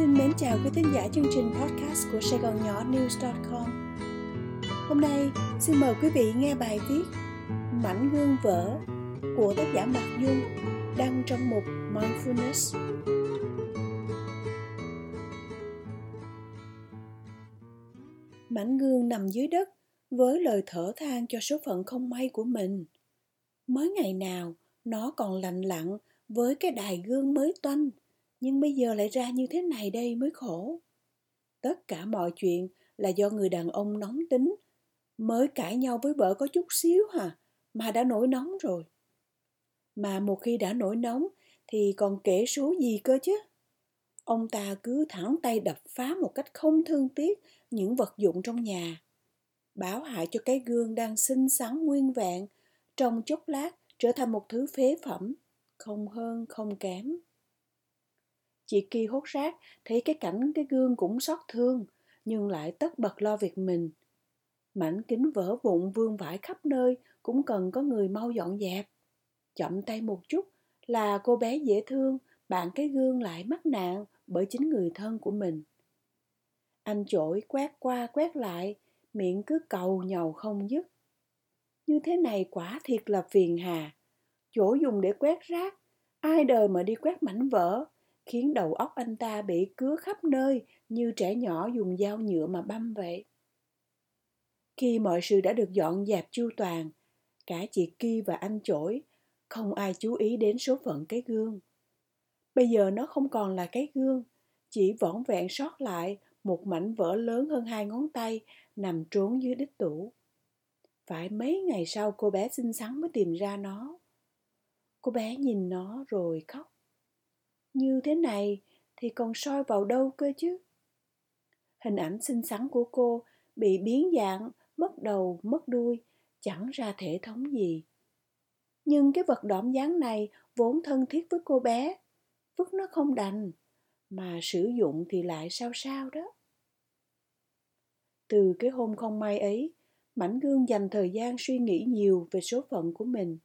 Xin mến chào quý thính giả chương trình podcast của Sài Gòn Nhỏ News.com Hôm nay, xin mời quý vị nghe bài viết Mảnh gương vỡ của tác giả Mạc Dung đăng trong mục Mindfulness. Mảnh gương nằm dưới đất với lời thở than cho số phận không may của mình. Mới ngày nào, nó còn lành lặn với cái đài gương mới toanh nhưng bây giờ lại ra như thế này đây mới khổ. Tất cả mọi chuyện là do người đàn ông nóng tính. Mới cãi nhau với vợ có chút xíu hả? Mà đã nổi nóng rồi. Mà một khi đã nổi nóng, thì còn kể số gì cơ chứ? Ông ta cứ thẳng tay đập phá một cách không thương tiếc những vật dụng trong nhà. Báo hại cho cái gương đang xinh xắn nguyên vẹn, trong chốc lát trở thành một thứ phế phẩm. Không hơn, không kém. Chị Ki hốt rác, thấy cái cảnh cái gương cũng xót thương, nhưng lại tất bật lo việc mình. Mảnh kính vỡ vụn vương vãi khắp nơi, cũng cần có người mau dọn dẹp. Chậm tay một chút là cô bé dễ thương, bạn cái gương lại mắc nạn bởi chính người thân của mình. Anh chổi quét qua quét lại, miệng cứ cầu nhầu không dứt. Như thế này quả thiệt là phiền hà. Chỗ dùng để quét rác, ai đời mà đi quét mảnh vỡ, khiến đầu óc anh ta bị cứa khắp nơi như trẻ nhỏ dùng dao nhựa mà băm vậy. Khi mọi sự đã được dọn dẹp chu toàn, cả chị Ki và anh chổi, không ai chú ý đến số phận cái gương. Bây giờ nó không còn là cái gương, chỉ vỏn vẹn sót lại một mảnh vỡ lớn hơn hai ngón tay nằm trốn dưới đít tủ. Phải mấy ngày sau cô bé xinh xắn mới tìm ra nó. Cô bé nhìn nó rồi khóc. Như thế này thì còn soi vào đâu cơ chứ? Hình ảnh xinh xắn của cô bị biến dạng, mất đầu, mất đuôi, chẳng ra thể thống gì. Nhưng cái vật đỏm dáng này vốn thân thiết với cô bé, vứt nó không đành, mà sử dụng thì lại sao sao đó. Từ cái hôm không may ấy, Mảnh Gương dành thời gian suy nghĩ nhiều về số phận của mình.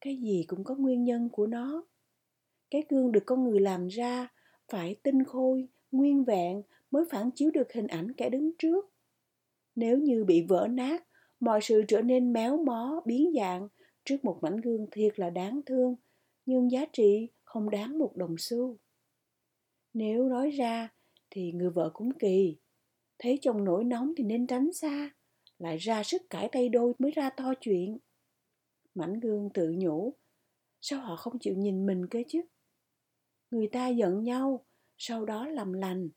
Cái gì cũng có nguyên nhân của nó cái gương được con người làm ra phải tinh khôi, nguyên vẹn mới phản chiếu được hình ảnh kẻ đứng trước. Nếu như bị vỡ nát, mọi sự trở nên méo mó, biến dạng trước một mảnh gương thiệt là đáng thương, nhưng giá trị không đáng một đồng xu. Nếu nói ra thì người vợ cũng kỳ, thấy chồng nổi nóng thì nên tránh xa, lại ra sức cãi tay đôi mới ra to chuyện. Mảnh gương tự nhủ, sao họ không chịu nhìn mình cơ chứ? Người ta giận nhau, sau đó làm lành.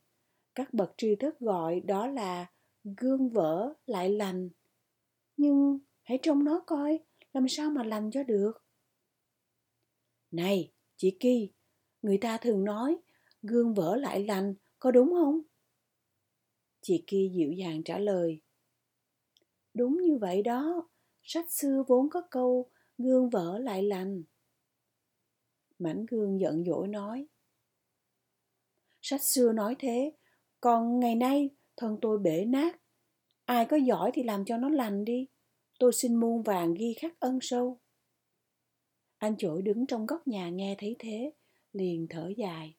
Các bậc tri thức gọi đó là gương vỡ lại lành. Nhưng hãy trông nó coi, làm sao mà lành cho được? Này, chị ki người ta thường nói gương vỡ lại lành, có đúng không? Chị ki dịu dàng trả lời. Đúng như vậy đó, sách xưa vốn có câu gương vỡ lại lành. Mảnh gương giận dỗi nói. Sách xưa nói thế, còn ngày nay thân tôi bể nát. Ai có giỏi thì làm cho nó lành đi. Tôi xin muôn vàng ghi khắc ân sâu. Anh chổi đứng trong góc nhà nghe thấy thế, liền thở dài.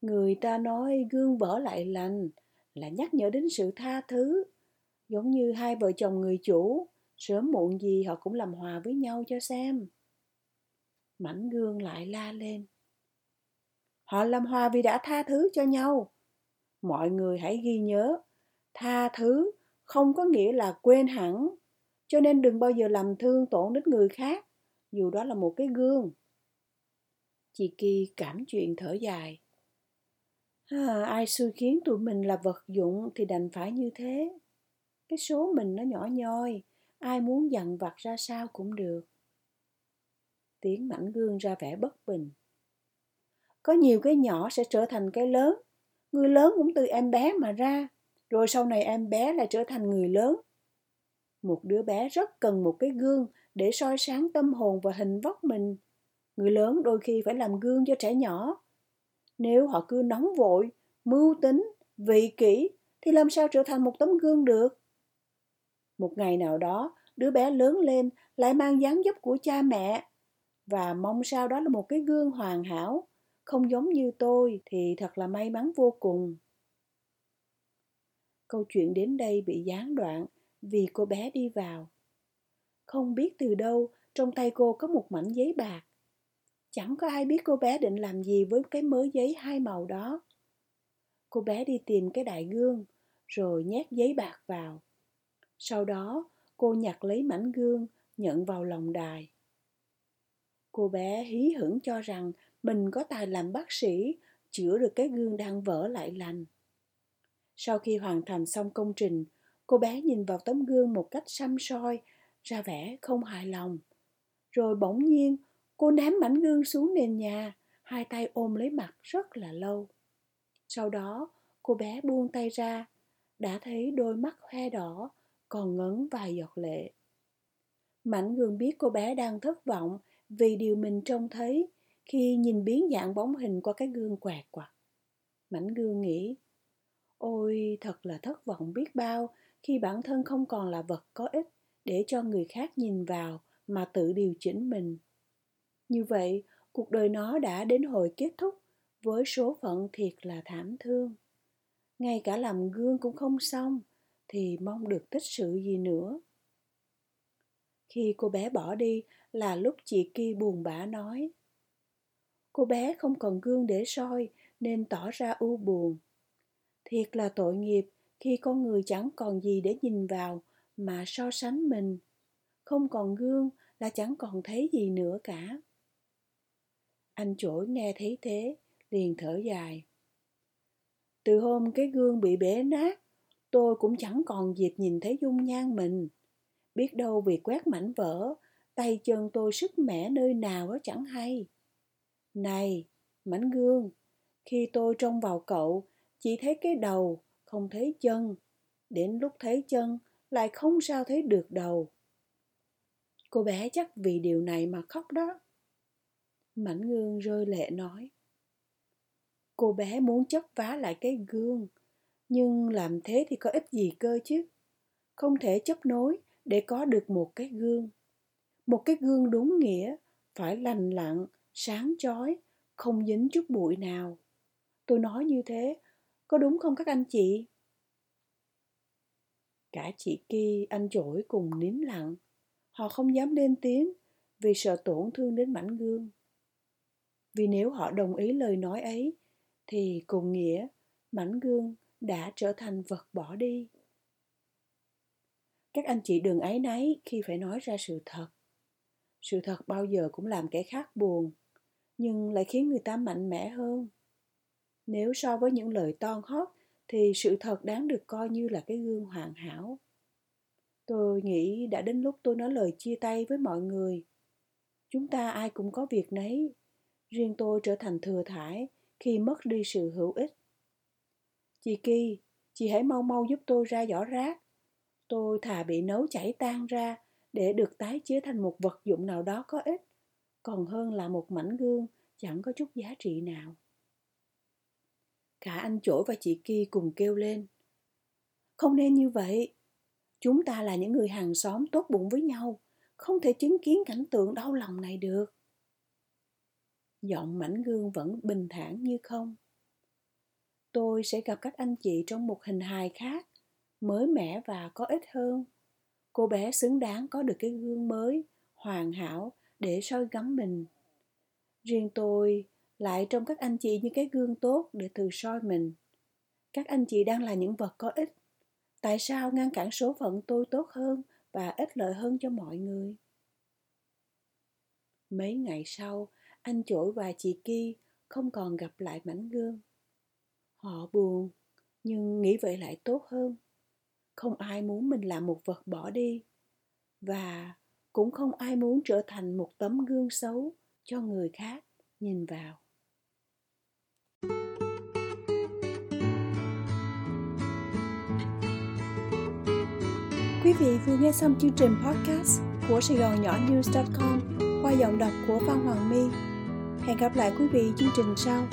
Người ta nói gương vỡ lại lành là nhắc nhở đến sự tha thứ. Giống như hai vợ chồng người chủ, sớm muộn gì họ cũng làm hòa với nhau cho xem mảnh gương lại la lên. Họ làm hòa vì đã tha thứ cho nhau. Mọi người hãy ghi nhớ tha thứ không có nghĩa là quên hẳn cho nên đừng bao giờ làm thương tổn đến người khác dù đó là một cái gương. Chị kỳ cảm chuyện thở dài. À, ai xui khiến tụi mình là vật dụng thì đành phải như thế. Cái số mình nó nhỏ nhoi ai muốn dằn vặt ra sao cũng được tiếng mảnh gương ra vẻ bất bình. Có nhiều cái nhỏ sẽ trở thành cái lớn. Người lớn cũng từ em bé mà ra. Rồi sau này em bé lại trở thành người lớn. Một đứa bé rất cần một cái gương để soi sáng tâm hồn và hình vóc mình. Người lớn đôi khi phải làm gương cho trẻ nhỏ. Nếu họ cứ nóng vội, mưu tính, vị kỷ thì làm sao trở thành một tấm gương được? Một ngày nào đó, đứa bé lớn lên lại mang dáng dấp của cha mẹ và mong sao đó là một cái gương hoàn hảo không giống như tôi thì thật là may mắn vô cùng. Câu chuyện đến đây bị gián đoạn vì cô bé đi vào. Không biết từ đâu, trong tay cô có một mảnh giấy bạc. Chẳng có ai biết cô bé định làm gì với cái mớ giấy hai màu đó. Cô bé đi tìm cái đại gương, rồi nhét giấy bạc vào. Sau đó, cô nhặt lấy mảnh gương, nhận vào lòng đài. Cô bé hí hửng cho rằng mình có tài làm bác sĩ, chữa được cái gương đang vỡ lại lành. Sau khi hoàn thành xong công trình, cô bé nhìn vào tấm gương một cách xăm soi, ra vẻ không hài lòng. Rồi bỗng nhiên, cô ném mảnh gương xuống nền nhà, hai tay ôm lấy mặt rất là lâu. Sau đó, cô bé buông tay ra, đã thấy đôi mắt hoe đỏ, còn ngấn vài giọt lệ. Mảnh gương biết cô bé đang thất vọng vì điều mình trông thấy khi nhìn biến dạng bóng hình qua cái gương quạt quạt. Mảnh gương nghĩ, ôi thật là thất vọng biết bao khi bản thân không còn là vật có ích để cho người khác nhìn vào mà tự điều chỉnh mình. Như vậy, cuộc đời nó đã đến hồi kết thúc với số phận thiệt là thảm thương. Ngay cả làm gương cũng không xong, thì mong được tích sự gì nữa. Khi cô bé bỏ đi là lúc chị Ki buồn bã nói. Cô bé không còn gương để soi nên tỏ ra u buồn. Thiệt là tội nghiệp khi con người chẳng còn gì để nhìn vào mà so sánh mình. Không còn gương là chẳng còn thấy gì nữa cả. Anh chổi nghe thấy thế, liền thở dài. Từ hôm cái gương bị bể nát, tôi cũng chẳng còn dịp nhìn thấy dung nhan mình. Biết đâu vì quét mảnh vỡ, tay chân tôi sức mẻ nơi nào đó chẳng hay. Này, mảnh gương, khi tôi trông vào cậu, chỉ thấy cái đầu, không thấy chân. Đến lúc thấy chân, lại không sao thấy được đầu. Cô bé chắc vì điều này mà khóc đó. Mảnh gương rơi lệ nói. Cô bé muốn chấp vá lại cái gương, nhưng làm thế thì có ích gì cơ chứ? Không thể chấp nối để có được một cái gương. Một cái gương đúng nghĩa, phải lành lặn, sáng chói, không dính chút bụi nào. Tôi nói như thế, có đúng không các anh chị? Cả chị Ki, anh chổi cùng nín lặng. Họ không dám lên tiếng vì sợ tổn thương đến mảnh gương. Vì nếu họ đồng ý lời nói ấy, thì cùng nghĩa mảnh gương đã trở thành vật bỏ đi. Các anh chị đừng ấy nấy khi phải nói ra sự thật. Sự thật bao giờ cũng làm kẻ khác buồn, nhưng lại khiến người ta mạnh mẽ hơn. Nếu so với những lời toan hót thì sự thật đáng được coi như là cái gương hoàn hảo. Tôi nghĩ đã đến lúc tôi nói lời chia tay với mọi người. Chúng ta ai cũng có việc nấy. Riêng tôi trở thành thừa thải khi mất đi sự hữu ích. Chị Ki, chị hãy mau mau giúp tôi ra giỏ rác. Tôi thà bị nấu chảy tan ra để được tái chế thành một vật dụng nào đó có ích, còn hơn là một mảnh gương chẳng có chút giá trị nào. Cả anh Chổi và chị Ki cùng kêu lên. Không nên như vậy. Chúng ta là những người hàng xóm tốt bụng với nhau, không thể chứng kiến cảnh tượng đau lòng này được. Giọng mảnh gương vẫn bình thản như không. Tôi sẽ gặp các anh chị trong một hình hài khác, mới mẻ và có ích hơn. Cô bé xứng đáng có được cái gương mới, hoàn hảo để soi gắm mình. Riêng tôi lại trong các anh chị như cái gương tốt để từ soi mình. Các anh chị đang là những vật có ích. Tại sao ngăn cản số phận tôi tốt hơn và ích lợi hơn cho mọi người? Mấy ngày sau, anh chổi và chị Ki không còn gặp lại mảnh gương. Họ buồn, nhưng nghĩ vậy lại tốt hơn. Không ai muốn mình là một vật bỏ đi. Và cũng không ai muốn trở thành một tấm gương xấu cho người khác nhìn vào. Quý vị vừa nghe xong chương trình podcast của Sài Gòn Nhỏ News.com qua giọng đọc của Phan Hoàng My. Hẹn gặp lại quý vị chương trình sau.